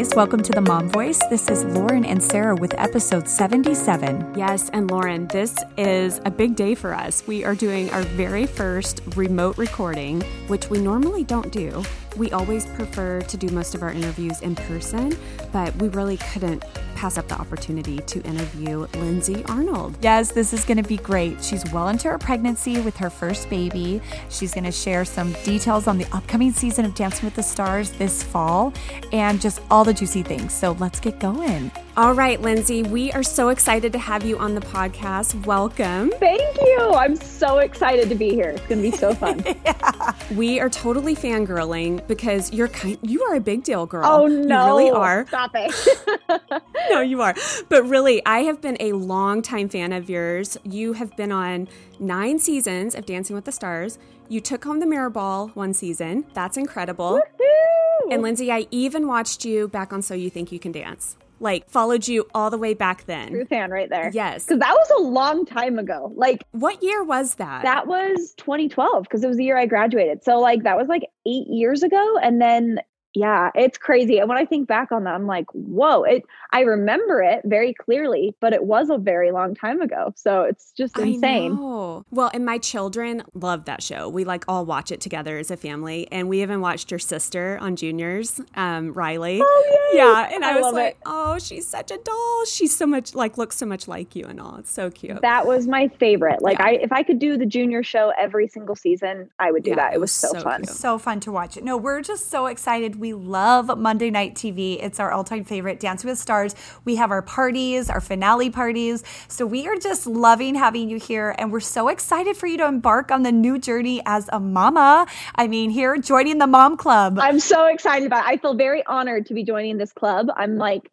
guys. Welcome to the Mom Voice. This is Lauren and Sarah with episode 77. Yes, and Lauren, this is a big day for us. We are doing our very first remote recording, which we normally don't do. We always prefer to do most of our interviews in person, but we really couldn't pass up the opportunity to interview Lindsay Arnold. Yes, this is going to be great. She's well into her pregnancy with her first baby. She's going to share some details on the upcoming season of Dancing with the Stars this fall and just all the juicy things. So let's get going. All right, Lindsay, we are so excited to have you on the podcast. Welcome. Thank you. I'm so excited to be here. It's going to be so fun. yeah. We are totally fangirling because you're kind you are a big deal girl. Oh no. You really are. Stop it. no, you are. But really, I have been a long time fan of yours. You have been on 9 seasons of Dancing with the Stars. You took home the mirror ball one season. That's incredible. Woo-hoo! And Lindsay, I even watched you back on So You Think You Can Dance like followed you all the way back then. True fan right there. Yes. Because that was a long time ago. Like what year was that? That was 2012 because it was the year I graduated. So like that was like eight years ago. And then yeah, it's crazy. And when I think back on that, I'm like, whoa, it I remember it very clearly, but it was a very long time ago. So it's just insane. Well, and my children love that show. We like all watch it together as a family. And we even watched your sister on juniors, um, Rylee. Oh, yay. Yeah. And I, I was like, it. oh, she's such a doll. She's so much like looks so much like you and all. It's so cute. That was my favorite. Like yeah. I if I could do the junior show every single season, I would do yeah, that. It was, was so, so, fun. Cute. So fun to watch it. No, we're just so excited. We love Monday Night TV. It's our all-time favorite. Dance with Stars. We have our parties, our finale parties. So we are just loving having you here and we're so excited for you to embark on the new journey as a mama. I mean, here joining the mom club. I'm so excited about it. I feel very honored to be joining this club. I'm like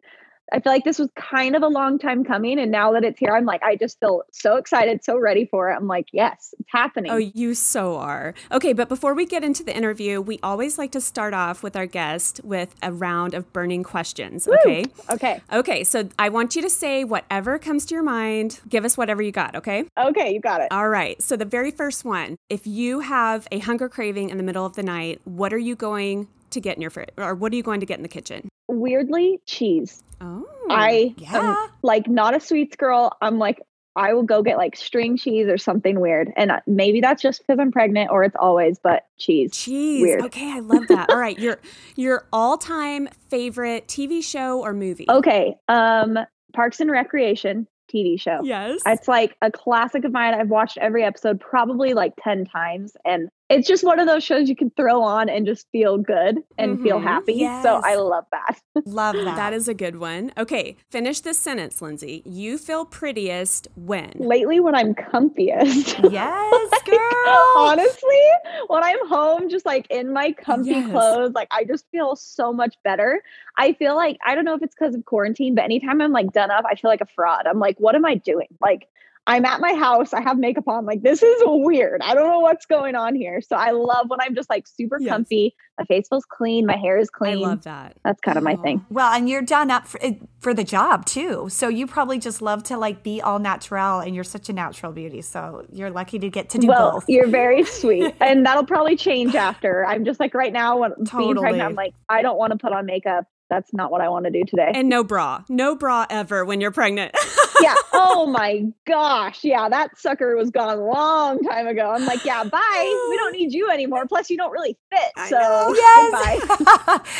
I feel like this was kind of a long time coming. And now that it's here, I'm like, I just feel so excited, so ready for it. I'm like, yes, it's happening. Oh, you so are. Okay, but before we get into the interview, we always like to start off with our guest with a round of burning questions. Woo! Okay. Okay. Okay. So I want you to say whatever comes to your mind. Give us whatever you got. Okay. Okay, you got it. All right. So the very first one if you have a hunger craving in the middle of the night, what are you going to get in your fridge or what are you going to get in the kitchen? Weirdly, cheese. Oh, I yeah. am like not a sweets girl. I'm like, I will go get like string cheese or something weird. And uh, maybe that's just because I'm pregnant or it's always, but cheese. Cheese. Weird. Okay, I love that. All right, your your all-time favorite TV show or movie? Okay. Um Parks and Recreation TV show. Yes. It's like a classic of mine. I've watched every episode probably like 10 times and it's just one of those shows you can throw on and just feel good and mm-hmm. feel happy. Yes. So I love that. love that. That is a good one. Okay, finish this sentence, Lindsay. You feel prettiest when? Lately, when I'm comfiest. Yes, like, girl. honestly, when I'm home, just like in my comfy Yes. clothes, like I just feel so much better. I feel like, I don't know if it's because of quarantine, but anytime I'm like done up, I feel like a fraud. I'm like, what am I doing? Like, I'm at my house. I have makeup on. Like, this is weird. I don't know what's going on here. So I love when I'm just like super Yes. comfy. My face feels clean. My hair is clean. I love that. That's kind of my Oh. thing. Well, and you're done up for, eh, for the job too. So you probably just love to like be all natural and you're such a natural beauty. So you're lucky to get to do well, both. you're very sweet. and that'll probably change after. I'm just like right now when being pregnant, I'm like, I don't want to put on makeup. That's not what I want to do today. And no bra. No bra ever when you're pregnant. yeah. Oh my gosh. Yeah, that sucker was gone a long time ago. I'm like, yeah, bye. We don't need you anymore. Plus, you don't really fit. I So know. Yes.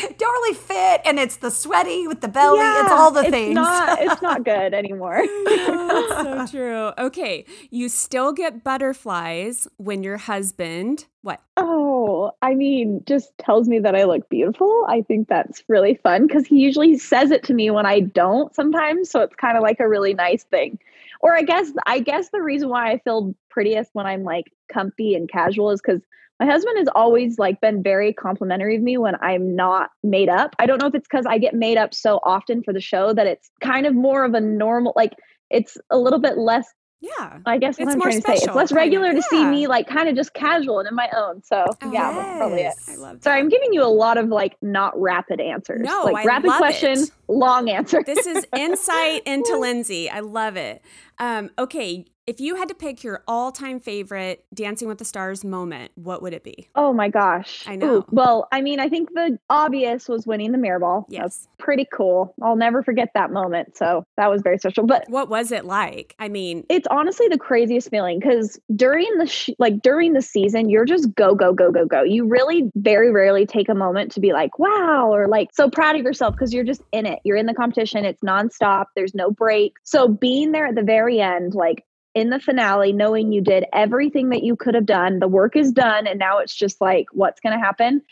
Don't really fit. And it's the sweaty with the belly. Yeah, it's all the it's things. Not, it's not good anymore. That's so true. Okay, you still get butterflies when your husband what? Oh, I mean, just tells me that I look beautiful. I think that's really fun because he usually says it to me when I don't sometimes. So it's kind of like a really nice thing. Or I guess I guess the reason why I feel prettiest when I'm like comfy and casual is because my husband has always like been very complimentary of me when I'm not made up. I don't know if it's because I get made up so often for the show that it's kind of more of a normal like it's a little bit less Yeah. I guess It's I'm more say. It's special, less regular to see me like kind of just casual and in my own. So yeah, that's probably it. I love Sorry, that. I'm giving you a lot of like not rapid answers. No, like I rapid question, it. long answer. This is insight into Lindsay. I love it. Um, okay, if you had to pick your all-time favorite Dancing with the Stars moment, what would it be? Oh my gosh. I know. Ooh, well, I mean, I think the obvious was winning the mirror ball. Yes. That's pretty cool. I'll never forget that moment. So that was very special. But What was it like? I mean, it's honestly the craziest feeling because during the sh- like during the season you're just go go go go go you really very rarely take a moment to be like wow or like so proud of yourself because you're just in it you're in the competition it's nonstop there's no break so being there at the very end like in the finale knowing you did everything that you could have done the work is done and now it's just like what's going to happen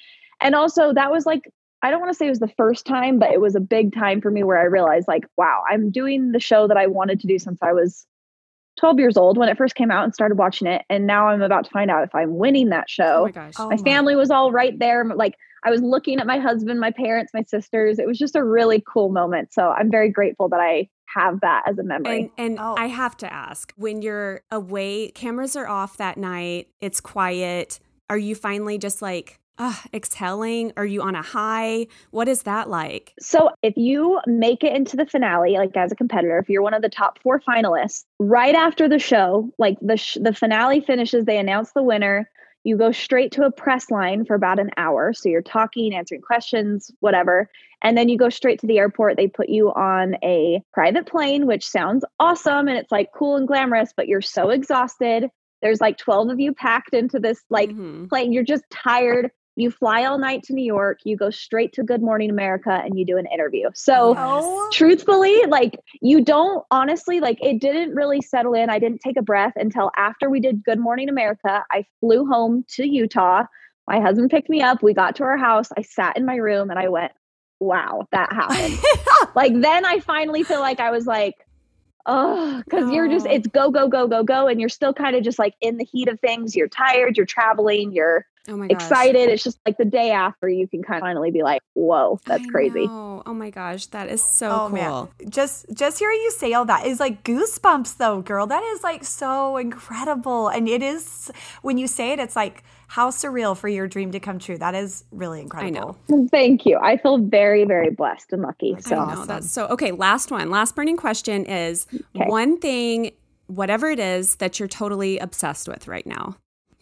and also that was like I don't want to say it was the first time, but it was a big time for me where I realized, like, wow, I'm doing the show that I wanted to do since I was 12 years old when it first came out and started watching it. And now I'm about to find out if I'm winning that oh show. my gosh. Oh my my- family was all right there. Like, I was looking at my husband, my parents, my sisters. It was just a really cool moment. So I'm very grateful that I have that as a memory. And and Oh. I have to ask, when you're away, cameras are off that night, it's quiet. Are you finally just like uh, exhaling? Are you on a high? What is that like? So if you make it into the finale, like as a competitor, if you're one of the top four finalists, right after the show, like the sh- the finale finishes, they announce the winner. You go straight to a press line for about an hour. So you're talking, answering questions, whatever. And then you go straight to the airport. They put you on a private plane, which sounds awesome and it's like cool and glamorous, but you're so exhausted. There's like 12 of you packed into this like Mhm. plane. You're just tired. You fly all night to New York. You go straight to Good Morning America and you do an interview. So, Oh, truthfully, like you don't honestly, like it didn't really settle in. I didn't take a breath until after we did Good Morning America. I flew home to Utah. My husband picked me up. We got to our house. I sat in my room and I went, wow, that happened. like then I finally feel like I was like, oh, because you're just Oh. it's go, go, go, go, go. And you're still kind of just like in the heat of things. You're tired, you're traveling, you're Oh my gosh. excited. It's just like the day after you can kind of finally be like, whoa, that's I crazy. know. Oh my gosh, that is so oh cool. man, just just hearing you say all that is like goosebumps, though, girl. That is like so incredible, and it is when you say it, it's like how surreal for your dream to come true. That is really incredible. I know. Thank you. I feel very, very blessed and lucky. So I know that's so okay. Last one, last burning question is Okay. one thing, whatever it is that you're totally obsessed with right now.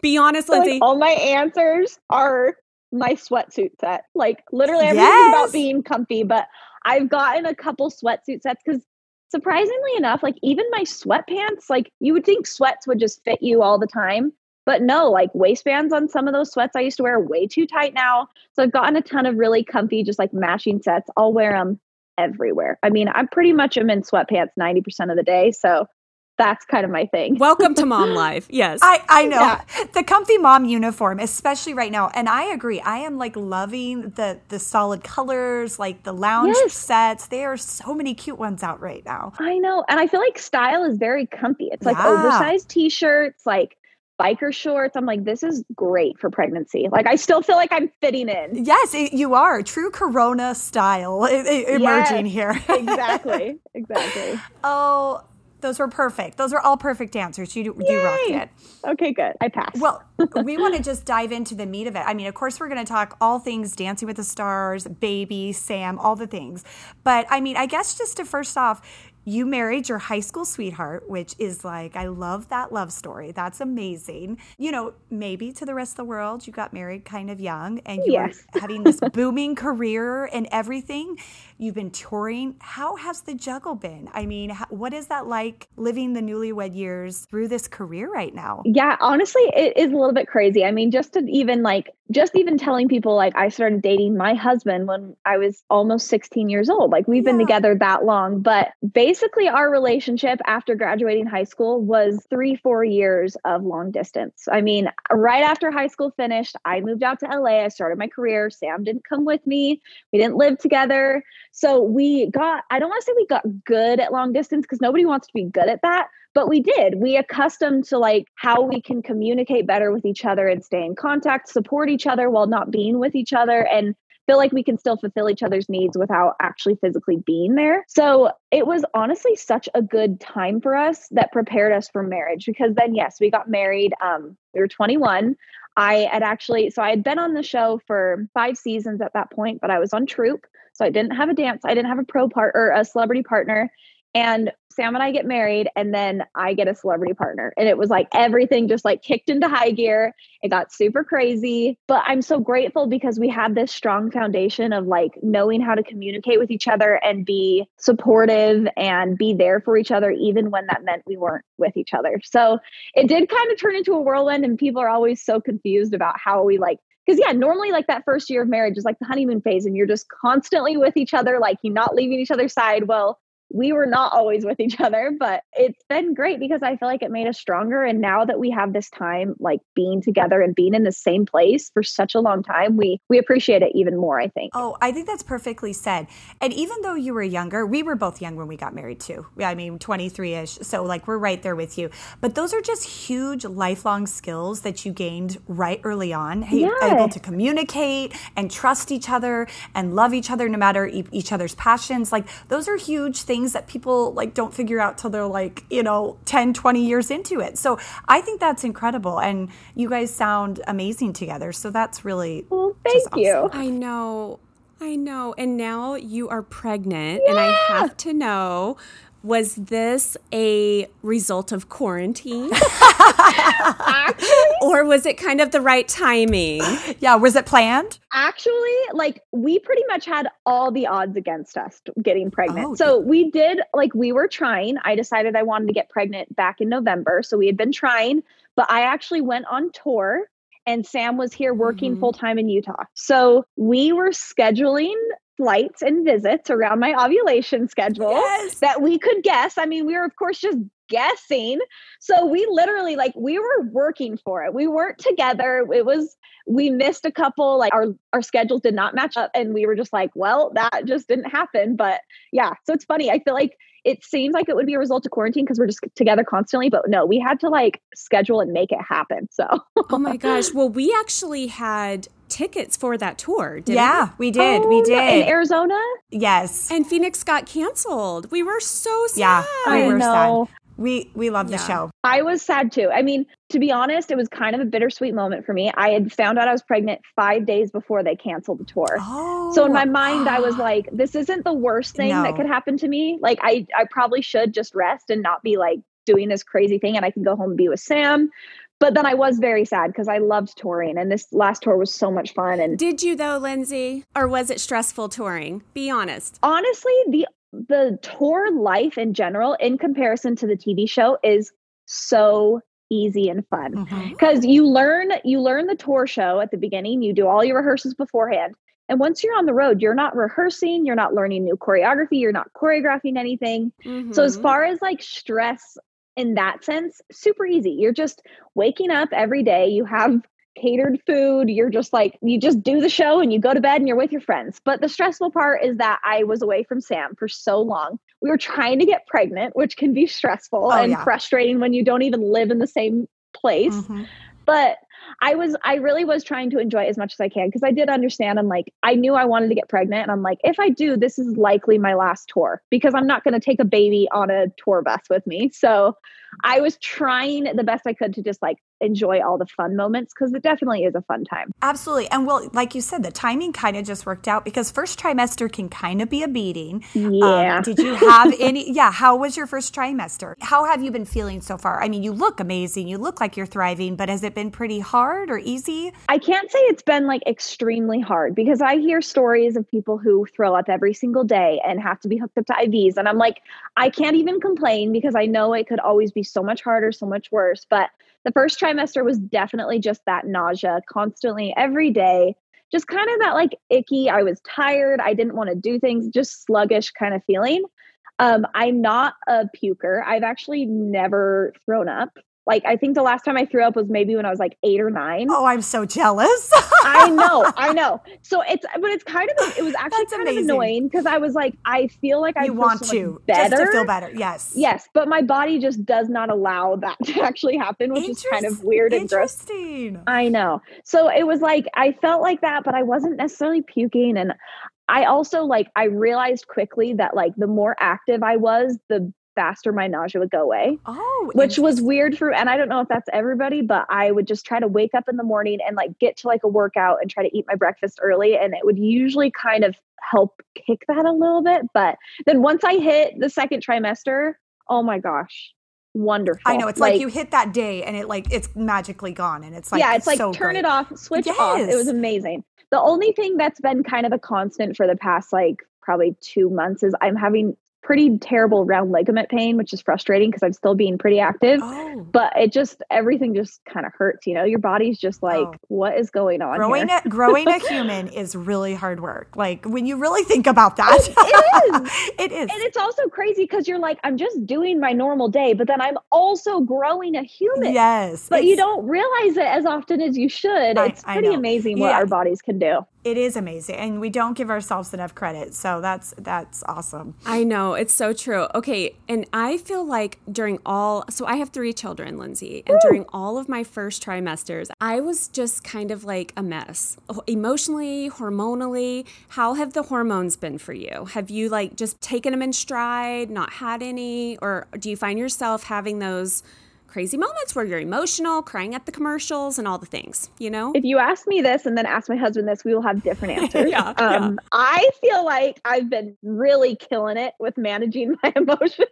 Be honest, like, Lindsay. all my answers are my sweatsuit set. Like literally everything's Yes. about being comfy, but I've gotten a couple sweatsuit sets because surprisingly enough, like even my sweatpants, like you would think sweats would just fit you all the time. But no, like waistbands on some of those sweats I used to wear are way too tight now. So I've gotten a ton of really comfy, just like matching sets. I'll wear them everywhere. I mean, I am pretty much am in sweatpants 90% of the day. So that's kind of my thing. Welcome to mom life. Yes. I, I know Yeah. the comfy mom uniform, especially right now, and I agree. I am like loving the the solid colors, like the lounge Yes. sets. There are so many cute ones out right now. I know. And I feel like style is very comfy. It's like Yeah. oversized t shirts, like biker shorts. I'm like, this is great for pregnancy. Like, I still feel like I'm fitting in. Yes, it, you are true Corona style emerging here. exactly. Exactly. oh, those were perfect. Those were all perfect answers. You you rocked it. Okay, good. I passed. Well, we want to just dive into the meat of it. I mean, of course, we're going to talk all things Dancing with the Stars, Baby, Sam, all the things. But I mean, I guess just to first off, you married your high school sweetheart, which is like, I love that love story. That's amazing. You know, maybe to the rest of the world, you got married kind of young and you Yes. were having this booming career and everything. You've been touring. How has the juggle been? I mean, what is that like living the newlywed years through this career right now? yeah, honestly, it is a little bit crazy. I mean, just to even like, just even telling people like I started dating my husband when I was almost 16 years old. Like, we've been together that long. But basically, our relationship after graduating high school was three, four years of long distance. I mean, right after high school finished, I moved out to LA. I started my career. Sam didn't come with me. We didn't live together. So we got, I don't want to say we got good at long distance because nobody wants to be good at that but we did we accustomed to like how we can communicate better with each other and stay in contact support each other while not being with each other and feel like we can still fulfill each other's needs without actually physically being there so it was honestly such a good time for us that prepared us for marriage because then yes we got married um we were 21 I had actually, so I had been on the show for five seasons at that point, but I was on Troupe. So I didn't have a dance, I didn't have a pro part or a celebrity partner. And Sam and I get married and then I get a celebrity partner. And it was like everything just like kicked into high gear. It got super crazy. But I'm so grateful because we had this strong foundation of like knowing how to communicate with each other and be supportive and be there for each other, even when that meant we weren't with each other. So it did kind of turn into a whirlwind, and people are always so confused about how we like because yeah normally like that first year of marriage is like the honeymoon phase and you're just constantly with each other like you're not leaving each other's side well we were not always with each other, but it's been great because I feel like it made us stronger. And now that we have this time, like being together and being in the same place for such a long time, we we appreciate it even more. I think. Oh, I think that's perfectly said. And even though you were younger, we were both young when we got married too. I mean, twenty three ish. So like we're right there with you. But those are just huge lifelong skills that you gained right early on. Yeah. Able to communicate and trust each other and love each other no matter each other's passions. Like those are huge things things that people like don't figure out till they're like, you know, 10, 20 years into it. So I think that's incredible. And you guys sound amazing together. So that's really Well, thank awesome. you. I know. I know. And now you are pregnant yeah. and I have to know was this a result of quarantine? or was it kind of the right timing? Yeah, was it planned? Actually, like we pretty much had all the odds against us getting pregnant. Oh, so we did like we were trying. I decided I wanted to get pregnant back in November, so we had been trying, but I actually went on tour and Sam was here working mm-hmm. full time in Utah. So we were scheduling flights and visits around my ovulation schedule yes. that we could guess. I mean, we were, of course, just guessing. So we literally, like, we were working for it. We weren't together. It was, we missed a couple, like, our, our schedules did not match up. And we were just like, well, that just didn't happen. But yeah, so it's funny. I feel like it seems like it would be a result of quarantine because we're just together constantly but no we had to like schedule and make it happen so oh my gosh well we actually had tickets for that tour yeah we, we did oh, we did in arizona yes and phoenix got canceled we were so sad yeah we were sad we we love the show. I was sad too. I mean, to be honest, it was kind of a bittersweet moment for me. I had found out I was pregnant five days before they canceled the tour. Oh. So in my mind, I was oh. like, this isn't the worst thing no. that could happen to me. Like I I probably should just rest and not be like doing this crazy thing and I can go home and be with Sam. But then I was very sad because I loved touring and this last tour was so much fun. And did you though, Lindsay? Or was it stressful touring? Be honest. Honestly, the the tour life in general in comparison to the TV show is so easy and fun because mm-hmm. you learn you learn the tour show at the beginning you do all your rehearsals beforehand and once you're on the road you're not rehearsing you're not learning new choreography you're not choreographing anything mm-hmm. so as mm-hmm. far as like stress in that sense super easy you're just waking up every day you have catered food. You're just like, you just do the show and you go to bed and you're with your friends. But the stressful part is that I was away from Sam for so long. We were trying to get pregnant, which can be stressful oh, and yeah. frustrating when you don't even live in the same place. Mm-hmm. But I was I really was trying to enjoy as much as I can because I did understand I'm like I knew I wanted to get pregnant and I'm like if I do this is likely my last tour because I'm not going to take a baby on a tour bus with me. So I was trying the best I could to just like enjoy all the fun moments because it definitely is a fun time. Absolutely. And well, like you said, the timing kind of just worked out because first trimester can kind of be a beating. Yeah. Um, did you have any? Yeah. How was your first trimester? How have you been feeling so far? I mean, you look amazing. You look like you're thriving, but has it been pretty hard or easy? I can't say it's been like extremely hard because I hear stories of people who throw up every single day and have to be hooked up to IVs. And I'm like, I can't even complain because I know it could always be so much harder, so much worse. But the first trimester was definitely just that nausea constantly every day just kind of that like icky i was tired i didn't want to do things just sluggish kind of feeling um, i'm not a puker i've actually never thrown up like I think the last time I threw up was maybe when I was like eight or nine. Oh, I'm so jealous. I know, I know. So it's but it's kind of it was actually That's kind amazing. of annoying because I was like, I feel like I want so to better just to feel better. Yes, yes, but my body just does not allow that to actually happen, which is kind of weird and gross. I know. So it was like I felt like that, but I wasn't necessarily puking, and I also like I realized quickly that like the more active I was, the faster my nausea would go away. Oh, which was weird for and I don't know if that's everybody, but I would just try to wake up in the morning and like get to like a workout and try to eat my breakfast early and it would usually kind of help kick that a little bit, but then once I hit the second trimester, oh my gosh, wonderful. I know it's like, like, you hit that day and it like it's magically gone and it's like yeah, it's like so turn great. it off, switch yes. off. It was amazing. The only thing that's been kind of a constant for the past like probably two months is I'm having pretty terrible round ligament pain, which is frustrating because I'm still being pretty active. Oh. But it just everything just kind of hurts. You know, your body's just like, oh. what is going on? Growing a growing a human is really hard work. Like when you really think about that, it, it is. it is, and it's also crazy because you're like, I'm just doing my normal day, but then I'm also growing a human. Yes, but you don't realize it as often as you should. I, it's pretty amazing what yeah. our bodies can do it is amazing and we don't give ourselves enough credit so that's that's awesome. I know it's so true. Okay and i feel like during all so i have three children lindsay and Woo! during all of my first trimesters i was just kind of like a mess oh, emotionally hormonally. How have the hormones been for you? Have you like just taken them in stride not had any or do you find yourself having those crazy moments where you're emotional, crying at the commercials, and all the things, you know? If you ask me this and then ask my husband this, we will have different answers. yeah, um, yeah. I feel like I've been really killing it with managing my emotions.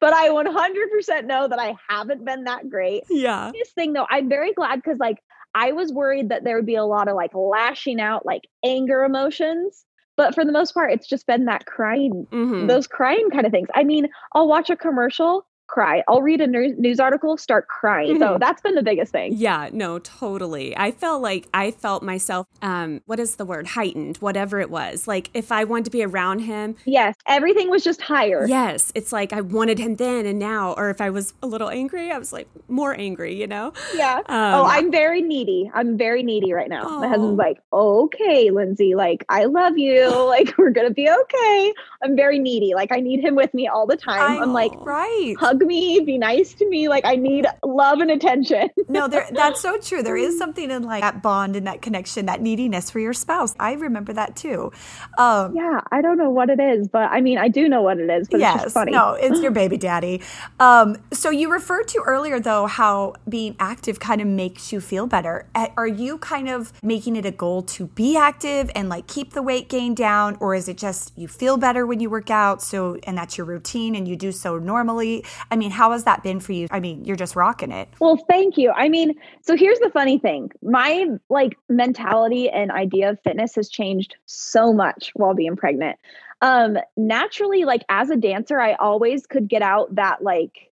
but I 100% know that I haven't been that great. Yeah. This thing though, I'm very glad because like I was worried that there would be a lot of like lashing out, like anger emotions. But for the most part, it's just been that crying, mm-hmm. those crying kind of things. I mean, I'll watch a commercial cry. I'll read a news article, start crying. So mm-hmm. that's been the biggest thing. Yeah, no, totally. I felt like I felt myself, um, what is the word? Heightened, whatever it was. Like if I wanted to be around him. Yes, everything was just higher. Yes, it's like I wanted him then and now. Or if I was a little angry, I was like more angry, you know? Yeah. Um, oh, I'm very needy. I'm very needy right now. Oh. My husband's like, okay, Lindsay, like I love you. like we're going to be okay. I'm very needy. Like I need him with me all the time. I, am like, right. Hug me, be nice to me. Like I need love and attention. no, there, that's so true. There is something in like that bond and that connection, that neediness for your spouse. I remember that too. Um, yeah, I don't know what it is, but I mean, I do know what it is. But yes, it's funny. No, it's your baby daddy. Um, so you referred to earlier though how being active kind of makes you feel better. Are you kind of making it a goal to be active and like keep the weight gain down, or is it just you feel better when you work out? So and that's your routine and you do so normally. I mean, how has that been for you? I mean, you're just rocking it. Well, thank you. I mean, so here's the funny thing. My like mentality and idea of fitness has changed so much while being pregnant. Um naturally like as a dancer, I always could get out that like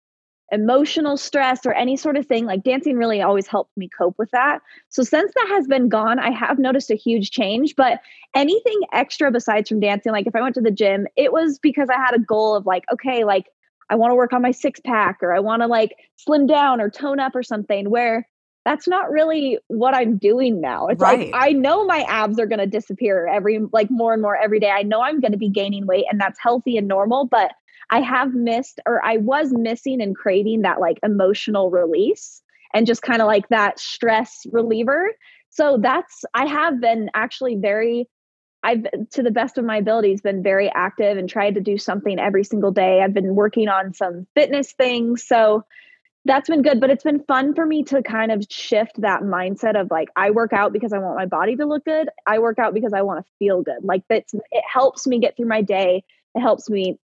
emotional stress or any sort of thing like dancing really always helped me cope with that so since that has been gone i have noticed a huge change but anything extra besides from dancing like if i went to the gym it was because i had a goal of like okay like I want to work on my six pack or I want to like slim down or tone up or something where that's not really what I'm doing now. It's right. like I know my abs are going to disappear every like more and more every day. I know I'm going to be gaining weight and that's healthy and normal, but I have missed or I was missing and craving that like emotional release and just kind of like that stress reliever. So that's I have been actually very I've, to the best of my abilities, been very active and tried to do something every single day. I've been working on some fitness things. So that's been good, but it's been fun for me to kind of shift that mindset of like, I work out because I want my body to look good. I work out because I want to feel good. Like that's, it helps me get through my day. It helps me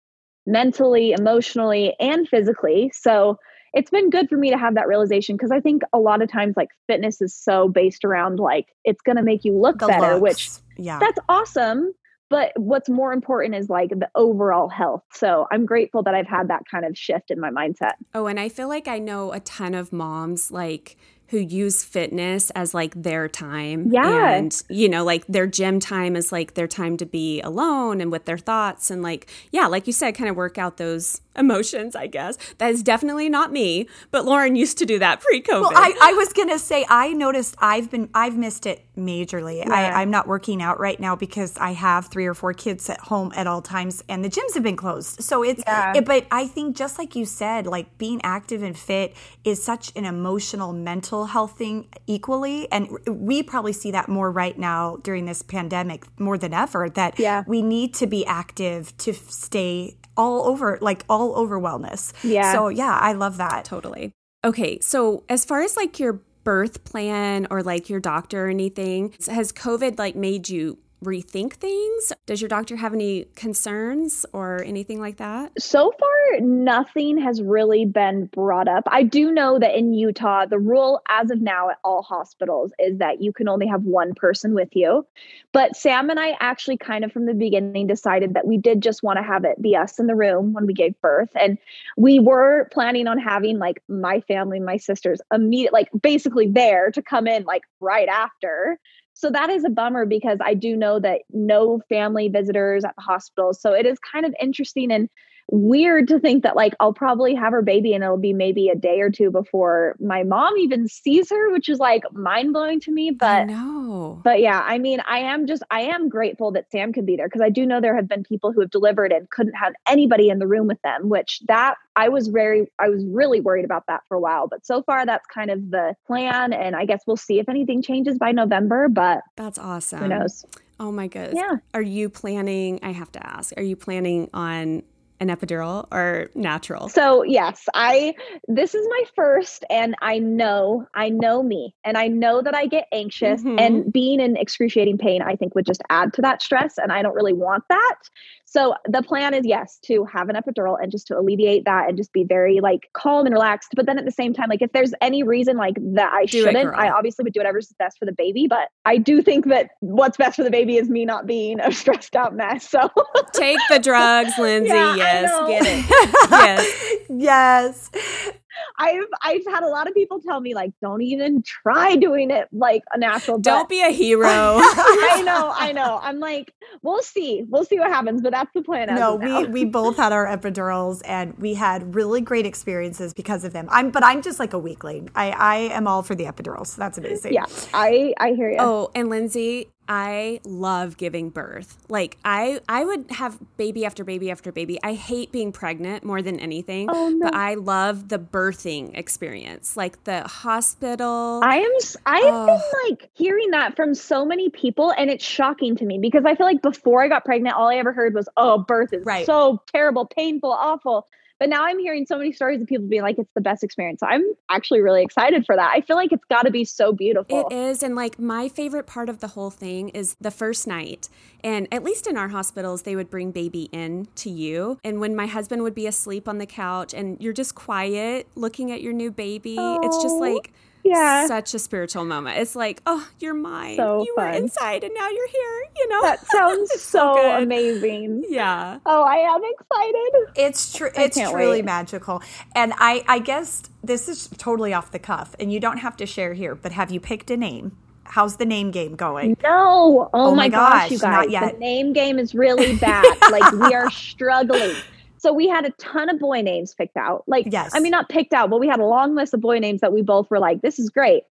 mentally, emotionally, and physically. So it's been good for me to have that realization because I think a lot of times like fitness is so based around like it's going to make you look the better, looks. which yeah. That's awesome. But what's more important is like the overall health. So I'm grateful that I've had that kind of shift in my mindset. Oh, and I feel like I know a ton of moms like who use fitness as like their time. Yeah. And, you know, like their gym time is like their time to be alone and with their thoughts. And like, yeah, like you said, kind of work out those emotions, I guess. That is definitely not me, but Lauren used to do that pre COVID. Well, I, I, was going to say, I noticed I've been, I've missed it majorly. Yeah. I, I'm not working out right now because I have three or four kids at home at all times and the gyms have been closed. So it's, yeah. it, but I think just like you said, like being active and fit is such an emotional, mental mental health thing equally. And we probably see that more right now during this pandemic more than ever that yeah. we need to be active to stay all over, like all over wellness. Yeah. So yeah, I love that. Totally. Okay, so as far as like your birth plan or like your doctor or anything, has COVID like made you rethink things? Does your doctor have any concerns or anything like that? So far, nothing has really been brought up. I do know that in Utah, the rule as of now at all hospitals is that you can only have one person with you. But Sam and I actually kind of from the beginning decided that we did just want to have it be us in the room when we gave birth. And we were planning on having like my family, my sisters, immediate, like basically there to come in like right after. So that is a bummer because I do know that no family visitors at the hospital. So it is kind of interesting and weird to think that like I'll probably have her baby and it'll be maybe a day or two before my mom even sees her, which is like mind blowing to me. But no. But yeah, I mean, I am just I am grateful that Sam could be there because I do know there have been people who have delivered and couldn't have anybody in the room with them, which that I was very I was really worried about that for a while. But so far that's kind of the plan. And I guess we'll see if anything changes by November, but that's awesome. Who knows? Oh my goodness. Yeah. Are you planning? I have to ask. Are you planning on an epidural or natural? So, yes, I this is my first and I know, I know me and I know that I get anxious Mhm. and being in excruciating pain I think would just add to that stress and I don't really want that. So, the plan is yes, to have an epidural and just to alleviate that and just be very like calm and relaxed, but then at the same time like if there's any reason like that I Do shouldn't. I obviously would do whatever's best for the baby, but I do think that what's best for the baby is me not being a stressed out mess. So, Take the drugs, Lindsay. Yeah, yes, get it. yes. yes. I've I've had a lot of people tell me like don't even try doing it like a natural. Don't be a hero. I know, I know. I'm like, we'll see, we'll see what happens, but that's the plan. No, we we both had our epidurals and we had really great experiences because of them. I'm but I'm just like a weakling. I I am all for the epidurals. That's amazing. yeah, I I hear you. Oh, and Lindsay, I love giving birth. Like I I would have baby after baby after baby. I hate being pregnant more than anything, Oh, no. but I love the birthing experience. Like the hospital. I am. I have Oh. been like hearing that from so many people, and it's shocking to me because I feel like before I got pregnant, all I ever heard was, "Oh, birth is Right. so terrible, painful, awful." But now I'm hearing so many stories of people being like, "It's the best experience." So I'm actually really excited for that. I feel like it's got to be so beautiful. It is. And like my favorite part of the whole thing is the first night. And at least in our hospitals, they would bring baby in to you. And when my husband would be asleep on the couch and you're just quiet looking at your new baby, it's just Oh, like yeah. such a spiritual moment. It's like, oh, you're mine. So you were inside and now you're here, you know? That sounds so so amazing. yeah. Oh, I am excited. It's true. It's truly wait. magical. And I I guess this is totally off the cuff, and you don't have to share here. But have you picked a name? How's the name game going? No. Oh, Oh my my gosh, you gosh, not guys. yet. The name game is really bad. like we are struggling. So we had a ton of boy names picked out. Like Yes. I mean not picked out, but we had a long list of boy names that we both were like, this is great.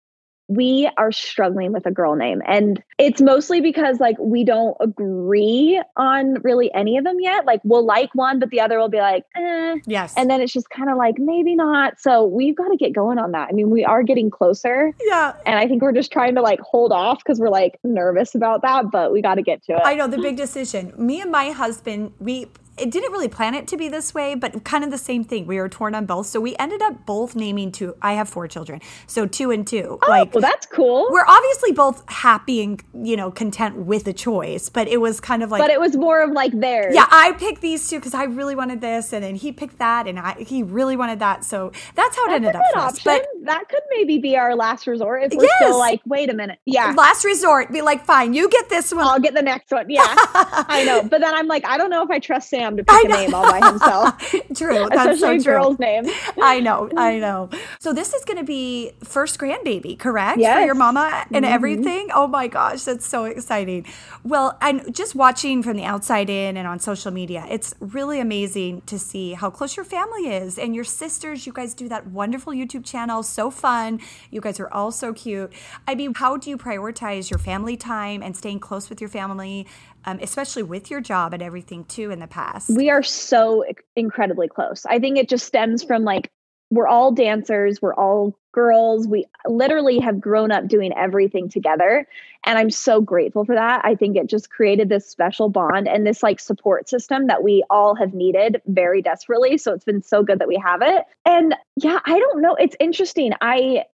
We are struggling with a girl name. And it's mostly because like we don't agree on really any of them yet. Like we'll like one, but the other will be like, eh. Yes. And then it's just kind of like maybe not. So we've got to get going on that. I mean, we are getting closer. yeah. And I think we're just trying to like hold off because we're like nervous about that, but we got to get to it. I know the big decision. Me and my husband, we it didn't really plan it to be this way, but kind of the same thing. We were torn on both, so we ended up both naming two. I have four children, so two and two. Oh, like well, that's cool. we're obviously both happy and you know content with the choice, but it was kind of like but it was more of like theirs. yeah, I picked these two because I really wanted this, and then he picked that, and I, he really wanted that. So that's how it That's ended up for us. option. But that could maybe be our last resort if we're Yes. still like, wait a minute. Yeah. last resort, be like, fine, you get this one. I'll get the next one. Yeah. I know. But then I'm like, I don't know if I trust Sam to I pick a name all by himself. True, that's Especially a so true. girl's name. I know, I know. So this is going to be first grandbaby, correct? For your mama and Mm-hmm. everything. Oh my gosh, that's so exciting. Well, and just watching from the outside in and on social media, it's really amazing to see how close your family is and your sisters. You guys do that wonderful YouTube channel, so fun. You guys are all so cute. I mean, how do you prioritize your family time and staying close with your family, um, especially with your job and everything too in the past? We are so incredibly close. I think it just stems from like we're all dancers, we're all girls. We literally have grown up doing everything together. And I'm so grateful for that. I think it just created this special bond and this like support system that we all have needed very desperately. So it's been so good that we have it. And yeah, I don't know. It's interesting. I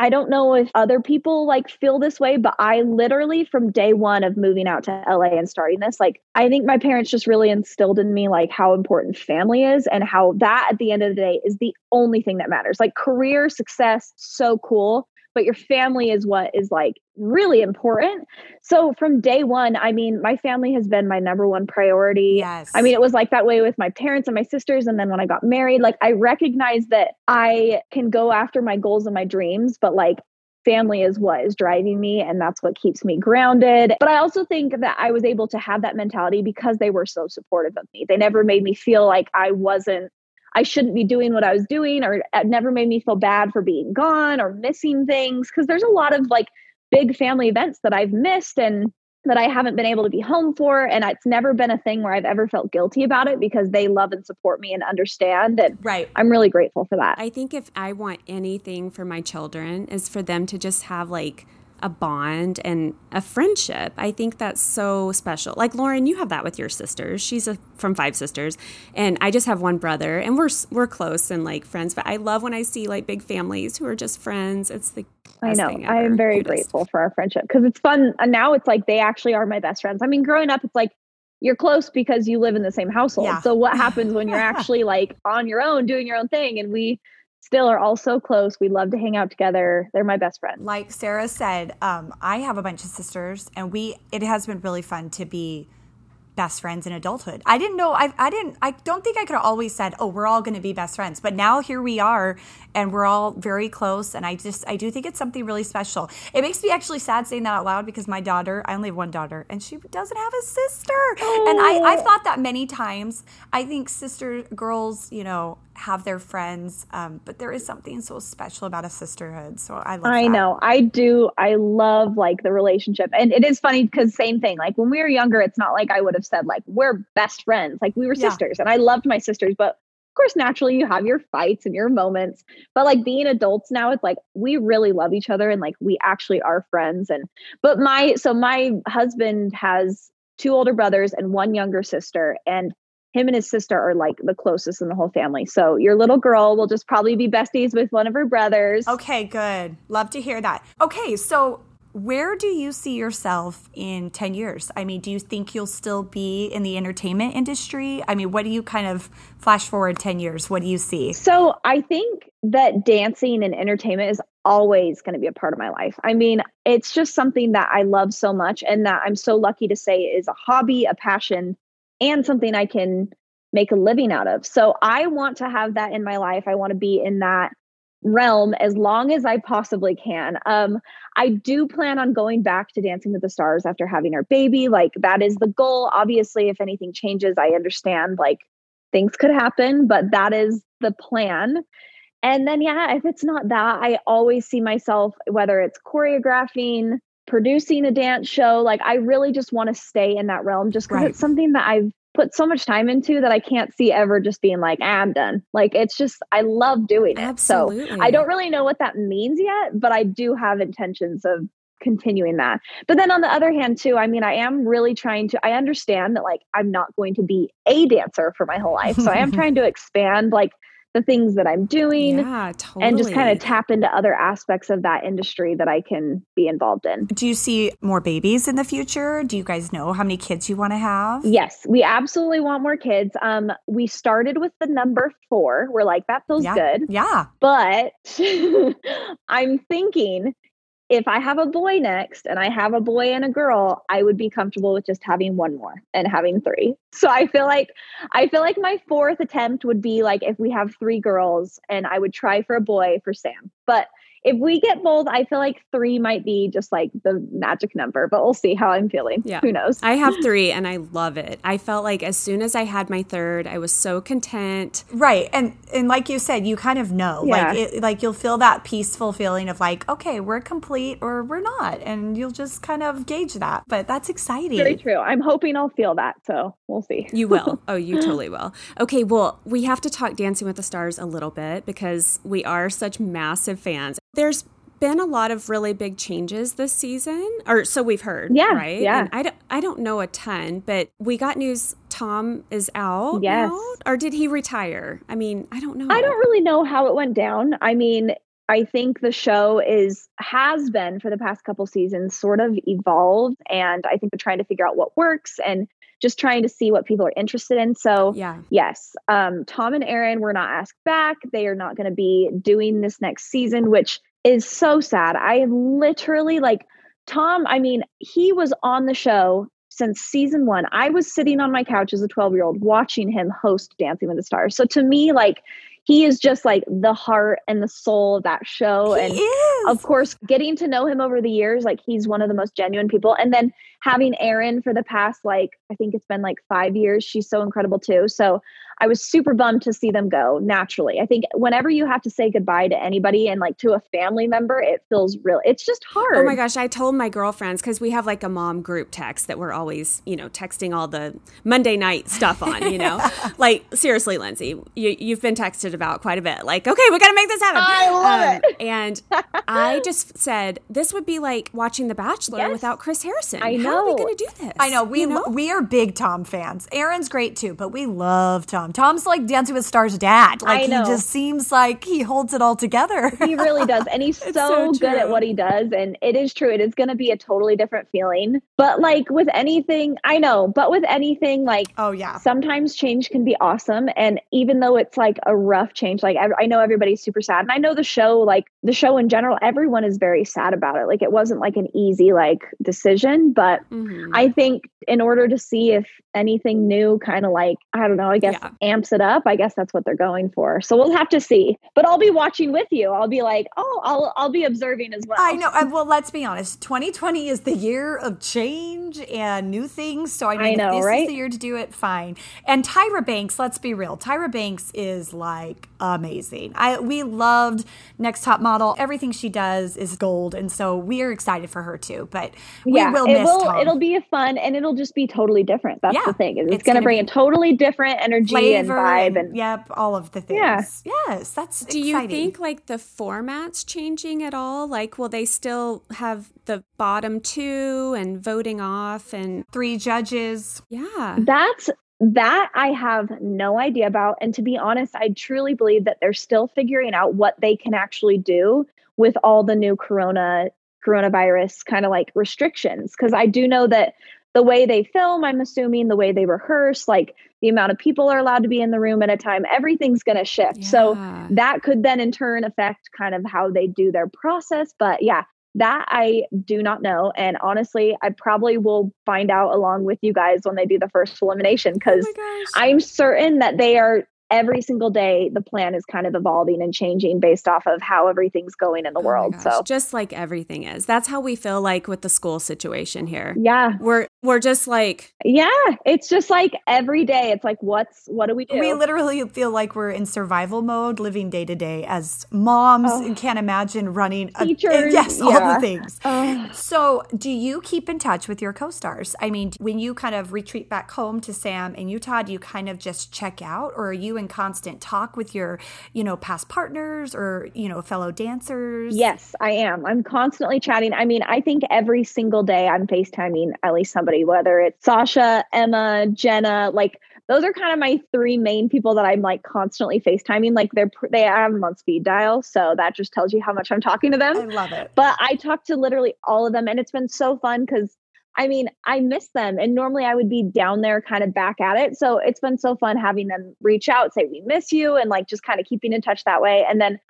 I don't know if other people like feel this way, but I literally from day one of moving out to LA and starting this, like I think my parents just really instilled in me like how important family is and how that at the end of the day is the only thing that matters. Like career success, so cool but your family is what is like really important. So from day one, I mean, my family has been my number one priority. Yes. I mean, it was like that way with my parents and my sisters. And then when I got married, like I recognize that I can go after my goals and my dreams, but like family is what is driving me and that's what keeps me grounded. But I also think that I was able to have that mentality because they were so supportive of me. They never made me feel like I wasn't I shouldn't be doing what I was doing, or it never made me feel bad for being gone or missing things. Cause there's a lot of like big family events that I've missed and that I haven't been able to be home for. And it's never been a thing where I've ever felt guilty about it because they love and support me and understand. And right. I'm really grateful for that. I think if I want anything for my children is for them to just have like a bond and a friendship. I think that's so special. Like Lauren, you have that with your sisters. She's a, from five sisters, and I just have one brother, and we're we're close and like friends. But I love when I see like big families who are just friends. It's the I know. I am very grateful for our friendship because it's fun. And now it's like they actually are my best friends. I mean, growing up, it's like you're close because you live in the same household. Yeah. So what happens when you're actually like on your own doing your own thing? And we still are all so close. We love to hang out together. They're my best friends. Like Sarah said, um, I have a bunch of sisters, and we it has been really fun to be best friends in adulthood. I didn't know I I didn't I don't think I could have always said, "Oh, we're all going to be best friends." But now here we are and we're all very close and I just I do think it's something really special. It makes me actually sad saying that out loud because my daughter, I only have one daughter and she doesn't have a sister. Oh. And I I've thought that many times. I think sister girls, you know, have their friends, um, but there is something so special about a sisterhood. So I love. I that. know, I do. I love like the relationship, and it is funny because same thing. Like when we were younger, it's not like I would have said like we're best friends. Like we were yeah. sisters, and I loved my sisters, but of course, naturally, you have your fights and your moments. But like being adults now, it's like we really love each other, and like we actually are friends. And but my so my husband has two older brothers and one younger sister, and him and his sister are like the closest in the whole family. So your little girl will just probably be besties with one of her brothers. Okay, good. Love to hear that. Okay, so where do you see yourself in 10 years? I mean, do you think you'll still be in the entertainment industry? I mean, what do you kind of flash forward 10 years? What do you see? So, I think that dancing and entertainment is always going to be a part of my life. I mean, it's just something that I love so much and that I'm so lucky to say is a hobby, a passion and something I can make a living out of. So I want to have that in my life. I want to be in that realm as long as I possibly can. Um, I do plan on going back to Dancing with the Stars after having our baby. Like that is the goal. Obviously, if anything changes, I understand like things could happen, but that is the plan. And then, yeah, if it's not that, I always see myself, whether it's choreographing, producing a dance show. Like I really just want to stay in that realm just because right. it's something that I've put so much time into that I can't see ever just being like, ah, I'm done. Like it's just I love doing it. Absolutely. So I don't really know what that means yet, but I do have intentions of continuing that. But then on the other hand too, I mean, I am really trying to I understand that like I'm not going to be a dancer for my whole life. So I am trying to expand like the things that I'm doing yeah, totally. and just kind of tap into other aspects of that industry that I can be involved in. Do you see more babies in the future? Do you guys know how many kids you want to have? Yes, we absolutely want more kids. Um, we started with the number four. We're like, that feels yeah. good. Yeah. But I'm thinking if I have a boy next and I have a boy and a girl, I would be comfortable with just having one more and having three. So I feel like I feel like my fourth attempt would be like if we have three girls and I would try for a boy for Sam. But if we get both, I feel like three might be just like the magic number, but we'll see how I'm feeling. Yeah. Who knows? I have three and I love it. I felt like as soon as I had my third, I was so content. Right. And and like you said, you kind of know. Yeah. Like it, like you'll feel that peaceful feeling of like, okay, we're complete or we're not. And you'll just kind of gauge that. But that's exciting. Very true. I'm hoping I'll feel that. So we'll see. You will. Oh, you totally will. Okay, well, we have to talk Dancing with the Stars a little bit because we are such massive fans. There's been a lot of really big changes this season, or so we've heard. Yeah, right. Yeah. And I don't, I don't know a ton, but we got news. Tom is out. Yes. Now, or did he retire? I mean, I don't know. I don't really know how it went down. I mean, I think the show is has been for the past couple seasons sort of evolved, and I think they're trying to figure out what works and just trying to see what people are interested in. So, yeah, yes, um, Tom and Erin were not asked back. They are not going to be doing this next season, which is so sad. I literally like Tom. I mean, he was on the show since season one. I was sitting on my couch as a 12 year old watching him host Dancing with the Stars. So to me, like, he is just like the heart and the soul of that show. He and is. of course, getting to know him over the years, like he's one of the most genuine people. And then having Erin for the past, like, I think it's been like five years, she's so incredible too. So I was super bummed to see them go naturally. I think whenever you have to say goodbye to anybody and like to a family member, it feels real. It's just hard. Oh my gosh. I told my girlfriends because we have like a mom group text that we're always, you know, texting all the Monday night stuff on, you know, like seriously, Lindsay, you, you've been texted about quite a bit. Like, okay, we got to make this happen. I love um, it. And I just said, this would be like watching The Bachelor yes. without Chris Harrison. I know. How are we going to do this? I know. We, you know? we are big Tom fans. Erin's great too, but we love Tom. Tom's like Dancing with Stars dad. Like he just seems like he holds it all together. he really does. And he's so, so good at what he does. And it is true. It is going to be a totally different feeling. But like with anything, I know, but with anything, like, oh, yeah. Sometimes change can be awesome. And even though it's like a rough change, like I, I know everybody's super sad. And I know the show, like the show in general, everyone is very sad about it. Like it wasn't like an easy like decision. But mm-hmm. I think in order to see if anything new kind of like, I don't know, I guess yeah. Amps it up, I guess that's what they're going for. So we'll have to see. But I'll be watching with you. I'll be like, oh, I'll I'll be observing as well. I know. Well, let's be honest. 2020 is the year of change and new things. So I mean, I know, if this right? is the year to do it, fine. And Tyra Banks, let's be real. Tyra Banks is like amazing. I we loved Next Top Model. Everything she does is gold, and so we are excited for her too. But we yeah, will it miss will, Tom. It'll be fun, and it'll just be totally different. That's yeah, the thing. It's, it's going to bring a totally different energy and vibe, and, and yep, all of the things. Yeah. Yes, that's. Do exciting. you think like the formats changing at all? Like, will they still have the bottom two and voting off and three judges? Yeah, that's that I have no idea about. And to be honest, I truly believe that they're still figuring out what they can actually do with all the new corona coronavirus kind of like restrictions. Cause I do know that the way they film, I'm assuming the way they rehearse, like the amount of people are allowed to be in the room at a time, everything's going to shift. Yeah. So that could then in turn affect kind of how they do their process. But yeah, that I do not know. And honestly, I probably will find out along with you guys when they do the first elimination because oh I'm certain that they are every single day the plan is kind of evolving and changing based off of how everything's going in the oh world. So just like everything is. That's how we feel like with the school situation here. Yeah. We're we're just like yeah it's just like every day it's like what's what do we do? We literally feel like we're in survival mode living day to day as moms oh. and can't imagine running teachers a, yes yeah. all the things. Oh. so do you keep in touch with your co-stars? I mean when you kind of retreat back home to sam in utah do you kind of just check out or are you in constant talk with your you know past partners or you know fellow dancers yes i am i'm constantly chatting i mean i think every single day i'm facetiming at least somebody whether it's Sasha, Emma, Jenna, like those are kind of my three main people that I'm like constantly FaceTiming. Like they're they have them on speed dial, so that just tells you how much I'm talking to them. I love it. But I talk to literally all of them, and it's been so fun because I mean I miss them, and normally I would be down there, kind of back at it. So it's been so fun having them reach out, say we miss you, and like just kind of keeping in touch that way. And then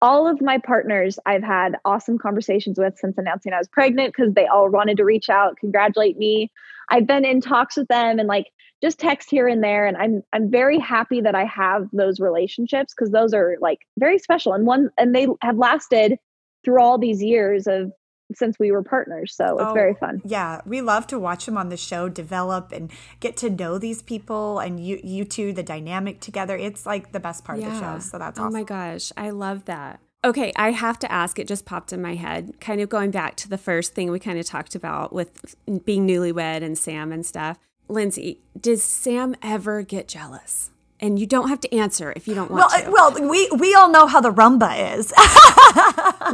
all of my partners I've had awesome conversations with since announcing I was pregnant because they all wanted to reach out, congratulate me. I've been in talks with them and like just text here and there and I'm I'm very happy that I have those relationships because those are like very special and one and they have lasted through all these years of since we were partners. So it's oh, very fun. Yeah, we love to watch them on the show develop and get to know these people and you you two the dynamic together. It's like the best part yeah. of the show. So that's awesome. Oh my gosh, I love that. Okay, I have to ask, it just popped in my head, kind of going back to the first thing we kind of talked about with being newlywed and Sam and stuff. Lindsay, does Sam ever get jealous? And you don't have to answer if you don't want well, to. Uh, well, we we all know how the rumba is.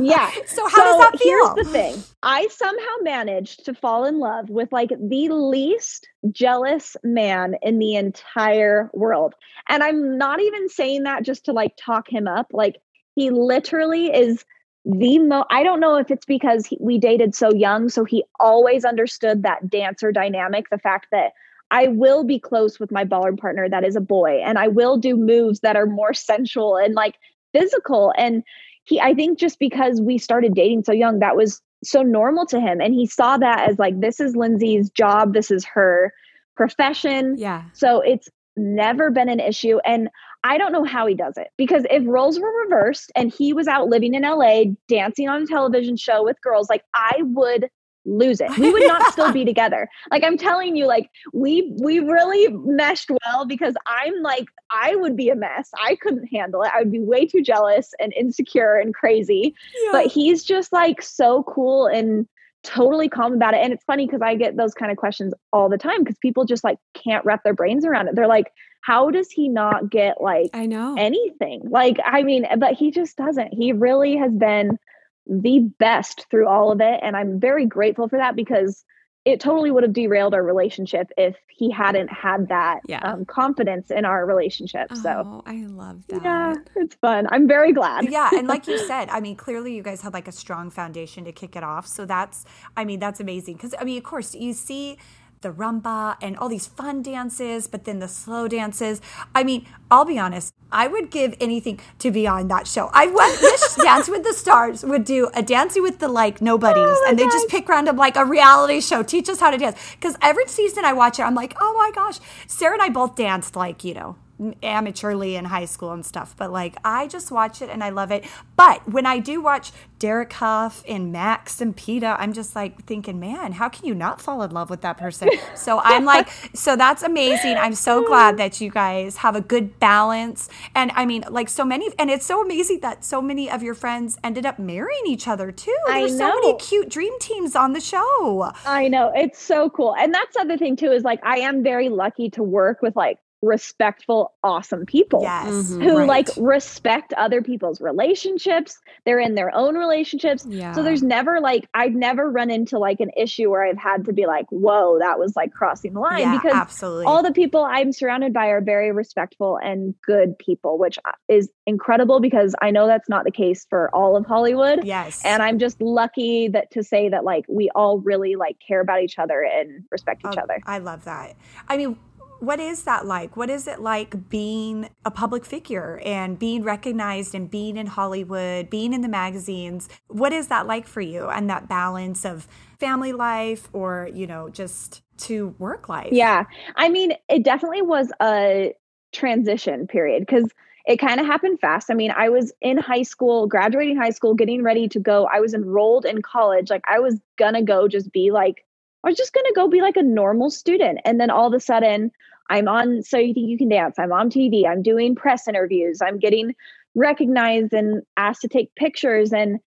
yeah. So how so does that feel? Here's the thing. I somehow managed to fall in love with like the least jealous man in the entire world. And I'm not even saying that just to like talk him up. Like he literally is the mo I don't know if it's because he, we dated so young so he always understood that dancer dynamic, the fact that I will be close with my ballroom partner that is a boy and I will do moves that are more sensual and like physical. And he I think just because we started dating so young that was so normal to him. And he saw that as like this is Lindsay's job this is her profession. Yeah. So it's never been an issue. And I don't know how he does it because if roles were reversed and he was out living in LA dancing on a television show with girls like I would lose it. We would not still be together. Like I'm telling you, like we we really meshed well because I'm like I would be a mess. I couldn't handle it. I would be way too jealous and insecure and crazy. Yeah. But he's just like so cool and totally calm about it. And it's funny because I get those kind of questions all the time because people just like can't wrap their brains around it. They're like, how does he not get like I know anything? Like, I mean, but he just doesn't. He really has been the best through all of it. And I'm very grateful for that because it totally would have derailed our relationship if he hadn't had that yeah. um, confidence in our relationship. Oh, so I love that. Yeah, it's fun. I'm very glad. Yeah, and like you said, I mean, clearly you guys had like a strong foundation to kick it off. So that's, I mean, that's amazing because I mean, of course, you see the rumba and all these fun dances, but then the slow dances. I mean, I'll be honest, I would give anything to be on that show. I wish Dance with the Stars would do a Dancing with the like nobodies, oh and they just pick random like a reality show, teach us how to dance. Because every season I watch it, I'm like, oh my gosh, Sarah and I both danced like you know amateurly in high school and stuff, but like I just watch it and I love it. But when I do watch Derek Hough and Max and Peta, I'm just like thinking, man, how can you not fall in love with that person? so I'm like, so that's amazing. I'm so glad that you guys have a good balance. And I mean, like so many, and it's so amazing that so many of your friends ended up marrying each other too. There's so many cute dream teams on the show. I know. It's so cool. And that's the other thing too is like, I am very lucky to work with like respectful, awesome people yes, mm-hmm, who right. like respect other people's relationships. They're in their own relationships. Yeah. So there's never like, I've never run into like an issue where I've had to be like, whoa, that was like crossing the line. Yeah, because absolutely. all the people I'm surrounded by are very respectful and good people, which uh, is incredible because I know that's not the case for all of Hollywood. Yes. And I'm just lucky that to say that like we all really like care about each other and respect each oh, other. I love that. I mean, what is that like? What is it like being a public figure and being recognized and being in Hollywood, being in the magazines? What is that like for you and that balance of family life or, you know, just to work life? Yeah. I mean, it definitely was a transition period because it kind of happened fast. I mean, I was in high school, graduating high school, getting ready to go. I was enrolled in college. Like, I was gonna go just be like I was just going to go be like a normal student. And then all of a sudden, I'm on So You Think You Can Dance. I'm on TV. I'm doing press interviews. I'm getting recognized and asked to take pictures. And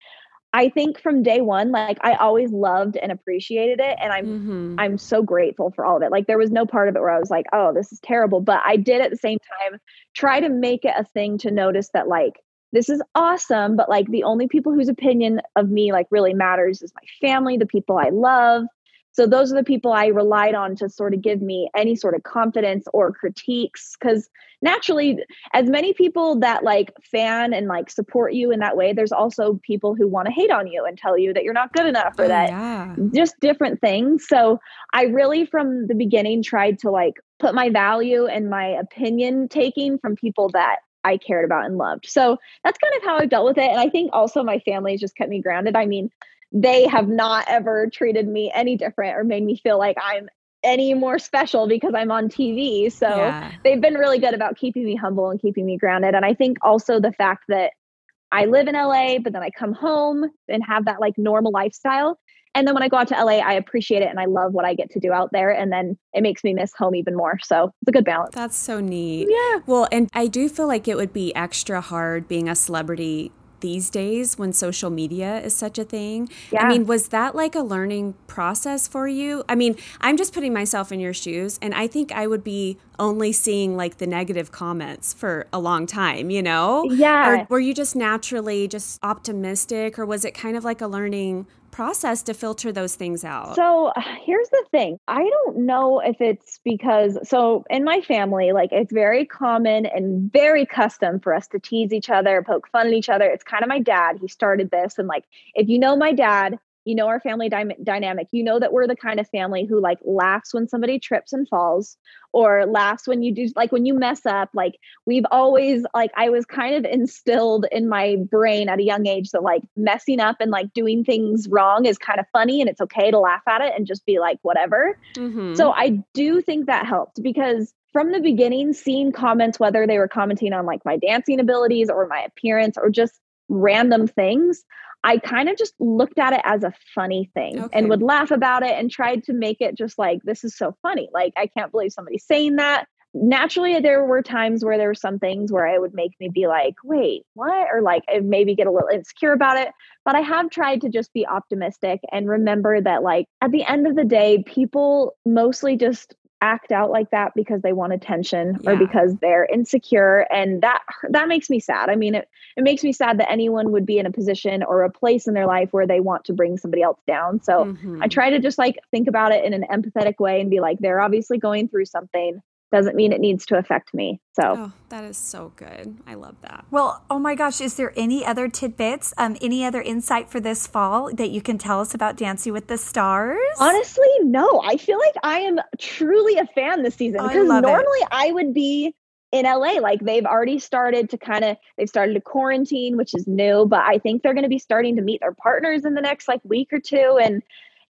I think from day one, like I always loved and appreciated it. And I'm mm-hmm. I'm so grateful for all of it. Like there was no part of it where I was like, oh, this is terrible. But I did at the same time try to make it a thing to notice that like this is awesome, but like the only people whose opinion of me like really matters is my family, the people I love, so those are the people I relied on to sort of give me any sort of confidence or critiques. Cause naturally, as many people that like fan and like support you in that way, there's also people who want to hate on you and tell you that you're not good enough or oh, that yeah. just different things. So I really, from the beginning, tried to like put my value and my opinion taking from people that I cared about and loved. So that's kind of how I've dealt with it. And I think also my family just kept me grounded. I mean, they have not ever treated me any different or made me feel like I'm any more special because I'm on TV. So yeah. they've been really good about keeping me humble and keeping me grounded. And I think also the fact that I live in LA, but then I come home and have that like normal lifestyle. And then when I go out to LA, I appreciate it and I love what I get to do out there. And then it makes me miss home even more. So it's a good balance. That's so neat. Yeah. Well, and I do feel like it would be extra hard being a celebrity these days when social media is such a thing. Yeah. I mean, was that like a learning process for you? I mean, I'm just putting myself in your shoes and I think I would be only seeing like the negative comments for a long time, you know? Yeah. Or were you just naturally just optimistic or was it kind of like a learning process to filter those things out? So here's the thing. I don't know if it's because, so in my family, like it's very common and very custom for us to tease each other, poke fun at each other. It's kind of my dad. He started this. And like, if you know my dad, you know our family dy- dynamic you know that we're the kind of family who like laughs when somebody trips and falls or laughs when you do like when you mess up like we've always like i was kind of instilled in my brain at a young age that like messing up and like doing things wrong is kind of funny and it's okay to laugh at it and just be like whatever Mm-hmm. so i do think that helped because from the beginning seeing comments whether they were commenting on like my dancing abilities or my appearance or just random things I kind of just looked at it as a funny thing Okay. and would laugh about it and tried to make it just like, this is so funny. Like, I can't believe somebody's saying that. Naturally, there were times where there were some things where it would make me be like, wait, what? Or like maybe get a little insecure about it. But I have tried to just be optimistic and remember that, like, at the end of the day, people mostly just act out like that because they want attention or because they're insecure and that that makes me sad. I mean it it makes me sad that anyone would be in a position or a place in their life where they want to bring somebody else down. So Mhm. I try to just like think about it in an empathetic way and be like they're obviously going through something doesn't mean it needs to affect me. So Oh, that is so good. I love that. Well, oh my gosh, is there any other tidbits, um, any other insight for this fall that you can tell us about Dancing with the Stars? Honestly, no. I feel like I am truly a fan this season I because love it. normally I would be in LA. Like they've already started to kind of they've started to quarantine, which is new, but I think they're going to be starting to meet their partners in the next like week or two and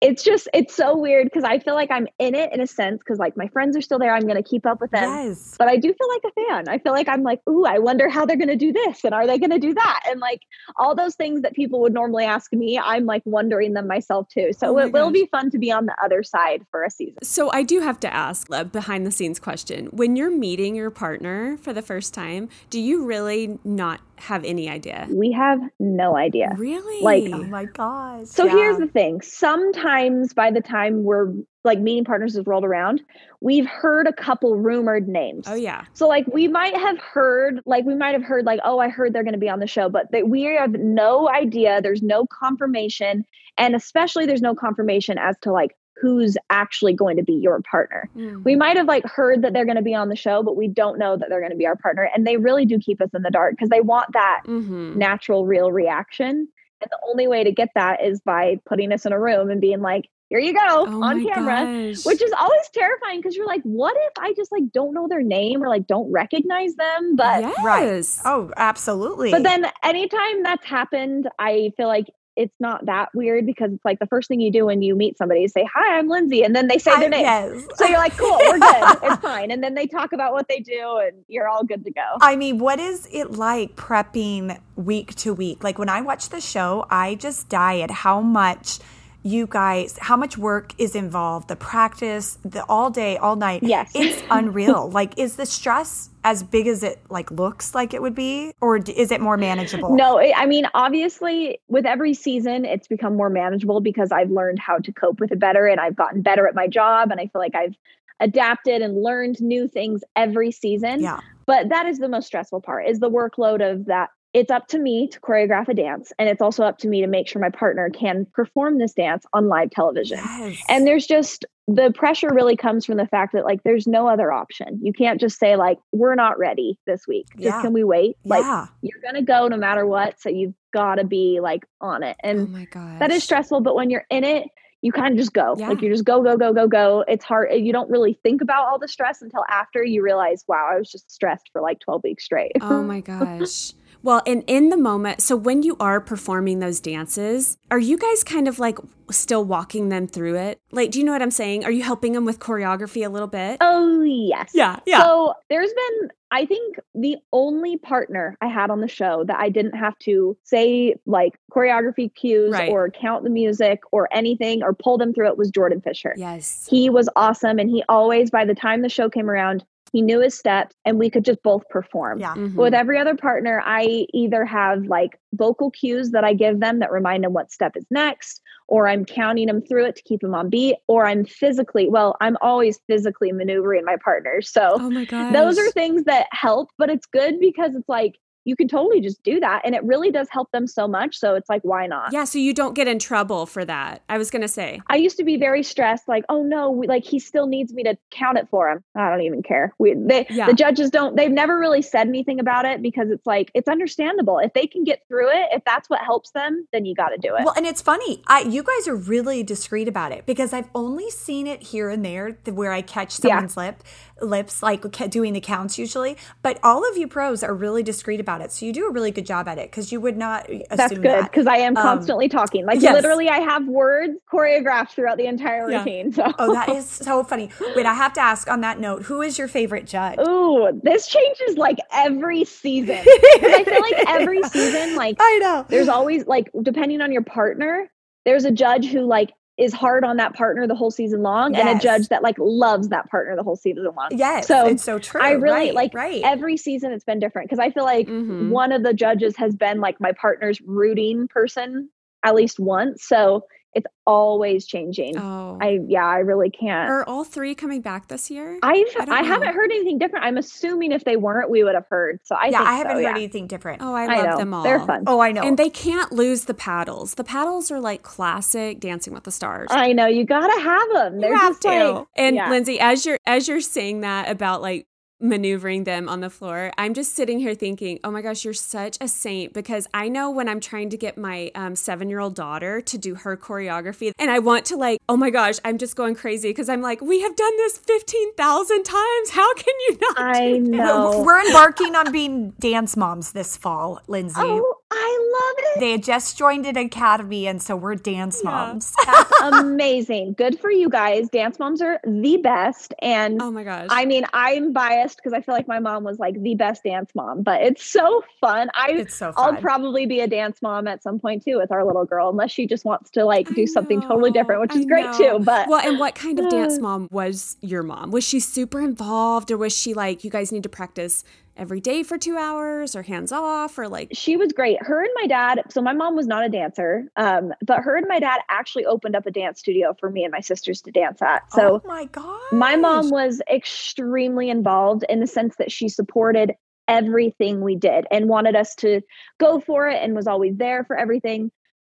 it's just it's so weird because I feel like I'm in it in a sense because like my friends are still there. I'm going to keep up with them. Yes. But I do feel like a fan. I feel like I'm like, ooh, I wonder how they're going to do this and are they going to do that? And like all those things that people would normally ask me, I'm like wondering them myself too. So Oh my it will be fun to be on the other side for a season. So I do have to ask a behind the scenes question. When you're meeting your partner for the first time, do you really not have any idea? We have no idea. Really? Like, Oh my gosh. So yeah. here's the thing. Sometimes by the time we're like meeting partners has rolled around, we've heard a couple rumored names. oh yeah. So like we might have heard, like we might have heard, like oh, I heard they're going to be on the show, but that we have no idea. There's no confirmation, and especially there's no confirmation as to like who's actually going to be your partner. Mm. We might have like heard that they're going to be on the show, but we don't know that they're going to be our partner, and they really do keep us in the dark because they want that Mhm. natural, real reaction. And the only way to get that is by putting us in a room and being like, here you go Oh on camera gosh. which is always terrifying because you're like, what if I just like don't know their name or like don't recognize them? But yes. Right. Oh, absolutely. but then anytime that's happened, I feel like it's not that weird because it's like the first thing you do when you meet somebody is say, Hi, I'm Lindsay, and then they say I- their name. yes. So you're like, cool, we're good. It's fine. And then they talk about what they do and you're all good to go. I mean, what is it like prepping week to week? Like when I watch the show, I just die at how much you guys, how much work is involved, the practice, the all day, all night. Yes. It's unreal. like is the stress as big as it like looks like it would be or is it more manageable? No, I mean, obviously, with every season, it's become more manageable because I've learned how to cope with it better and I've gotten better at my job. And I feel like I've adapted and learned new things every season. Yeah. But that is the most stressful part is the workload of that. It's up to me to choreograph a dance. And it's also up to me to make sure my partner can perform this dance on live television. Yes. And there's just the pressure really comes from the fact that like there's no other option. You can't just say like we're not ready this week. Just Yeah. can we wait? Like yeah. you're going to go no matter what, so you've got to be like on it. Oh And my gosh. that is stressful, but when you're in it, you kind of just go. Yeah. Like you just go go go go go. It's hard you don't really think about all the stress until after you realize, wow, I was just stressed for like 12 weeks straight. Oh my gosh. Well, and in the moment, so when you are performing those dances, are you guys kind of like still walking them through it? Like, do you know what I'm saying? Are you helping them with choreography a little bit? Oh, yes. Yeah, yeah. So there's been, I think, the only partner I had on the show that I didn't have to say like choreography cues Right. or count the music or anything or pull them through it was Jordan Fisher. yes. He was awesome. And he always, by the time the show came around, he knew his steps and we could just both perform. Yeah. Mhm. With every other partner, I either have like vocal cues that I give them that remind them what step is next, or I'm counting them through it to keep them on beat, or I'm physically, well, I'm always physically maneuvering my partners. So oh my god. those are things that help, but it's good because it's like you can totally just do that. And it really does help them so much. So it's like, why not? Yeah, so you don't get in trouble for that. I was going to say. I used to be very stressed, like, oh no, we, like he still needs me to count it for him. I don't even care. We, they, Yeah. the judges don't. They've never really said anything about it because it's like it's understandable if they can get through it. If that's what helps them, then you got to do it. Well, and it's funny. I you guys are really discreet about it because I've only seen it here and there where I catch Yeah. someone's lip lips like doing the counts usually. But all of you pros are really discreet about it, so you do a really good job at it because you would not assume that's good that. because I am Um, constantly talking. Like yes. literally, I have words choreographed throughout the entire Yeah. routine. So. Oh, that is so funny. Wait, I have to ask on that note, who is your favorite judge? Ooh, this changes like every season. I feel like every season, like I know. there's always like depending on your partner there's a judge who like is hard on that partner the whole season long and a judge that like loves that partner the whole season long Yes, so it's so true. i really right, like right. every season it's been different because i feel like Mhm. one of the judges has been like my partner's rooting person at least once so it's always changing Oh. i yeah i really can't are all three coming back this year? I've I I, haven't heard anything different. I'm assuming if they weren't, we would have heard. So I yeah, think I haven't so, heard yeah. anything different. oh, I I love know them all. they're fun. Oh, I know. And they can't lose the paddles. The paddles are like classic Dancing with the Stars. I know you gotta have them. They're you have to. like and yeah. Lindsay, as you're as you're saying that about like maneuvering them on the floor, I'm just sitting here thinking, oh my gosh, you're such a saint because I know when I'm trying to get my um, seven year old daughter to do her choreography, and I want to like, oh my gosh, I'm just going crazy because I'm like, we have done this fifteen thousand times. How can you not? I do this?" know. We're embarking on being dance moms this fall, Lindsay. Oh, I love it. They had just joined an academy, and so we're dance Yeah. moms. That's amazing. Good for you guys. Dance moms are the best. And Oh my gosh. I mean, I'm biased because I feel like my mom was like the best dance mom, but it's so fun. I It's so fun. I'll probably be a dance mom at some point too with our little girl, unless she just wants to like I do something totally different, which I is great know. too. But well, and what kind of dance mom was your mom? Was she super involved, or was she like, you guys need to practice every day for two hours, or hands off, or like, she was great. Her and my dad. So my mom was not a dancer, um, but her and my dad actually opened up a dance studio for me and my sisters to dance at. So oh my god, my mom was extremely involved in the sense that she supported everything we did and wanted us to go for it and was always there for everything.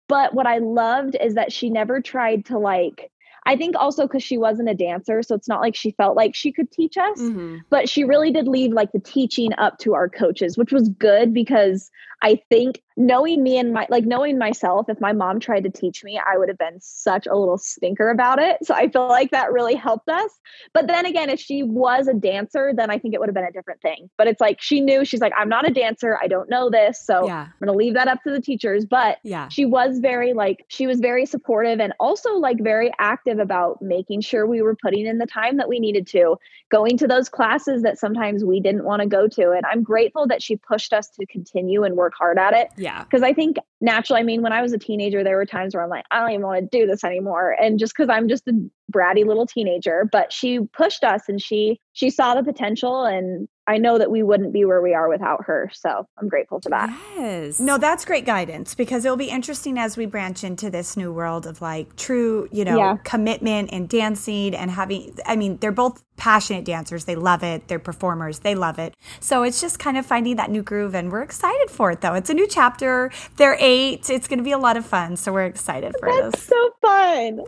But what I loved is that she never tried to like, I think also because she wasn't a dancer. So it's not like she felt like she could teach us mhm. but she really did leave like the teaching up to our coaches which was good because i think knowing me and my like knowing myself if my mom tried to teach me i would have been such a little stinker about it. So i feel like that really helped us. But then again if she was a dancer then i think it would have been a different thing. But it's like she knew she's like i'm not a dancer i don't know this so yeah, i'm going to leave that up to the teachers. But yeah, she was very like she was very supportive and also like very active about making sure we were putting in the time that we needed to. Going to those classes that sometimes we didn't want to go to and i'm grateful that she pushed us to continue and work hard at it yeah. because i think naturally i mean when i was a teenager there were times where i'm like i don't even want to do this anymore and just because i'm just a bratty little teenager but she pushed us and she she saw the potential and i know that we wouldn't be where we are without her so i'm grateful for that Yes. No, that's great guidance because it'll be interesting as we branch into this new world of like true, you know, Yeah. commitment and dancing and having. I mean, they're both passionate dancers. They love it. They're performers. They love it. So it's just kind of finding that new groove, and we're excited for it. Though it's a new chapter. They're eight. It's going to be a lot of fun. So we're excited for that's this. so fun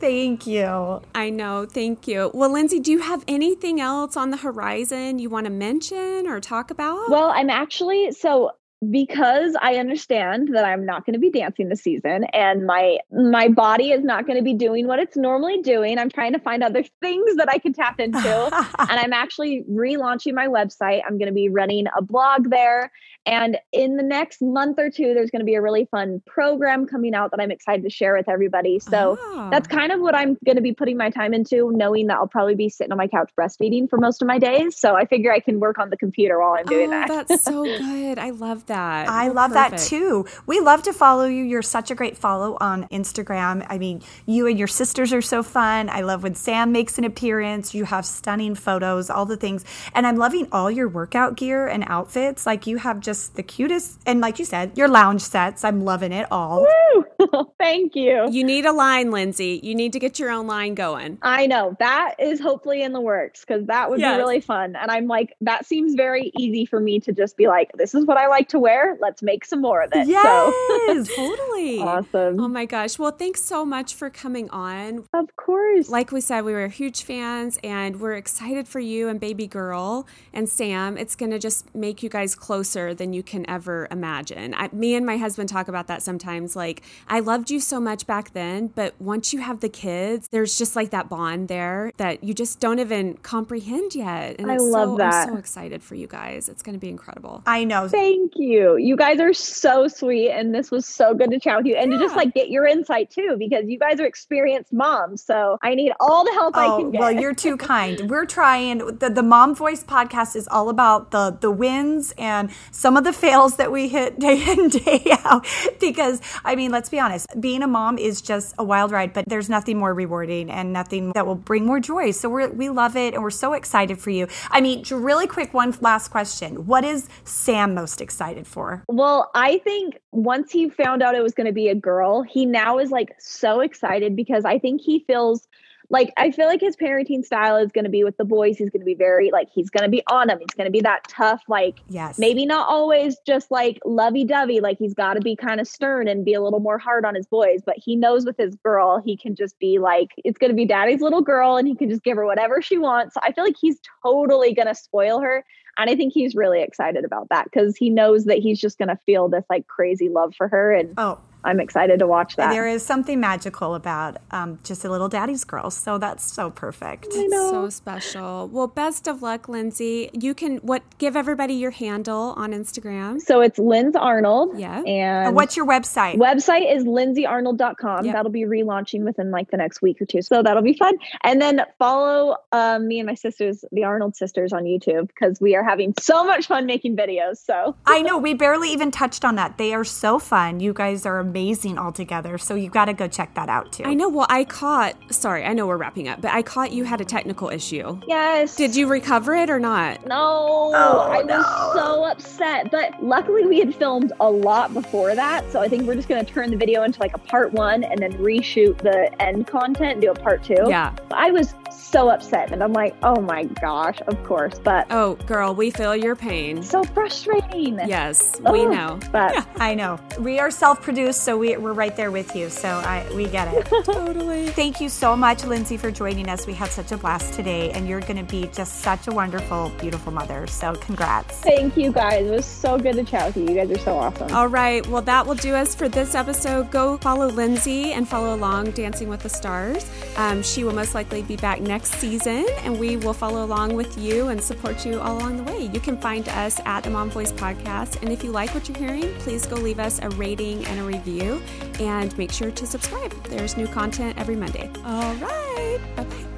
Thank you. I know. Thank you. Well, Lindsay, do you have anything else on the horizon you want to mention or talk about? Well, I'm actually so because I understand that I'm not going to be dancing this season and my my body is not going to be doing what it's normally doing. I'm trying to find other things that I can tap into. and I'm actually relaunching my website. I'm going to be running a blog there and in the next month or two there's going to be a really fun program coming out that I'm excited to share with everybody. So oh. that's kind of what I'm going to be putting my time into knowing that I'll probably be sitting on my couch breastfeeding for most of my days. So I figure I can work on the computer while I'm doing oh, that. that's so good. I love that. I You're love perfect. that too. We love to follow you. You're such a great follow on Instagram. I mean, you and your sisters are so fun. I love when Sam makes an appearance. You have stunning photos, all the things. And I'm loving all your workout gear and outfits. Like you have just the cutest, and like you said, your lounge sets. I'm loving it all. Woo! Thank you. You need a line, Lindsay. You need to get your own line going. I know that is hopefully in the works because that would yes. be really fun. And I'm like, that seems very easy for me to just be like, this is what I like to wear. Let's make some more of it. Yes, so. totally. Awesome. Oh my gosh. Well, thanks so much for coming on. Of course. Like we said, we were huge fans and we're excited for you and baby girl and Sam. It's going to just make you guys closer than you can ever imagine. I, me and my husband talk about that sometimes. Like, I loved you so much back then, but once you have the kids, there's just like that bond there that you just don't even comprehend yet. And I love so, that. I'm so excited for you guys. It's going to be incredible. I know. Thank you. You guys are so sweet. And this was so good to chat with you and yeah. to just like get your insight too, because you guys are experienced moms. So I need all the help oh, I can get. Well, you're too kind. We're trying. The, the Mom Voice podcast is all about the, the wins and some of the fails that we hit day in, day out. Because, I mean, let's be honest, being a mom is just a wild ride, but there's nothing more rewarding and nothing that will bring more joy. So we we love it and we're so excited for you. I mean, really quick, one last question. What is Sam most excited for? Well, I think once he found out it was going to be a girl, he now is like so excited because I think he feels like I feel like his parenting style is going to be with the boys. He's going to be very like he's going to be on them. He's going to be that tough, like yes, maybe not always just like lovey dovey. Like he's got to be kind of stern and be a little more hard on his boys. But he knows with his girl, he can just be like it's going to be daddy's little girl, and he can just give her whatever she wants. So I feel like he's totally going to spoil her. And I think he's really excited about that because he knows that he's just going to feel this like crazy love for her. And oh, I'm excited to watch that. There is something magical about um, just a little daddy's girl. So that's so perfect. I know. So special. Well, best of luck, Lindsay. You can what give everybody your handle on Instagram. So it's Linds Arnold. Yeah. And what's your website? Website is lindsayarnold.com. Yep. That'll be relaunching within like the next week or two. So that'll be fun. And then follow um, me and my sisters, the Arnold sisters on YouTube, because we are having so much fun making videos. So I know we barely even touched on that. They are so fun. You guys are amazing altogether. So you've got to go check that out too. I know. Well, I caught, sorry, I know we're wrapping up, but I caught you had a technical issue. Yes. Did you recover it or not? No. Oh, I no. was so upset. But luckily, we had filmed a lot before that. So I think we're just going to turn the video into like a part one and then reshoot the end content and do a part two. Yeah. I was so upset. And I'm like, oh my gosh, of course. But oh, girl, we feel your pain. So frustrating. Yes, oh, we know. But yeah, I know. We are self produced, so we, we're right there with you. So I we get it. totally. Thank you so much, Lindsay, for joining us. We had such a blast today, and you're going to be just such a wonderful, beautiful mother. So congrats. Thank you guys. It was so good to chat with you. You guys are so awesome. All right. Well, that will do us for this episode. Go follow Lindsay and follow along Dancing with the Stars. Um, she will most likely be back next season, and we will follow along with you and support you all along the way. You can find us at the Mom Voice Podcast. And if you like what you're hearing, please go leave us a rating and a review and make sure to subscribe. There's new content every Monday. All right. Bye bye.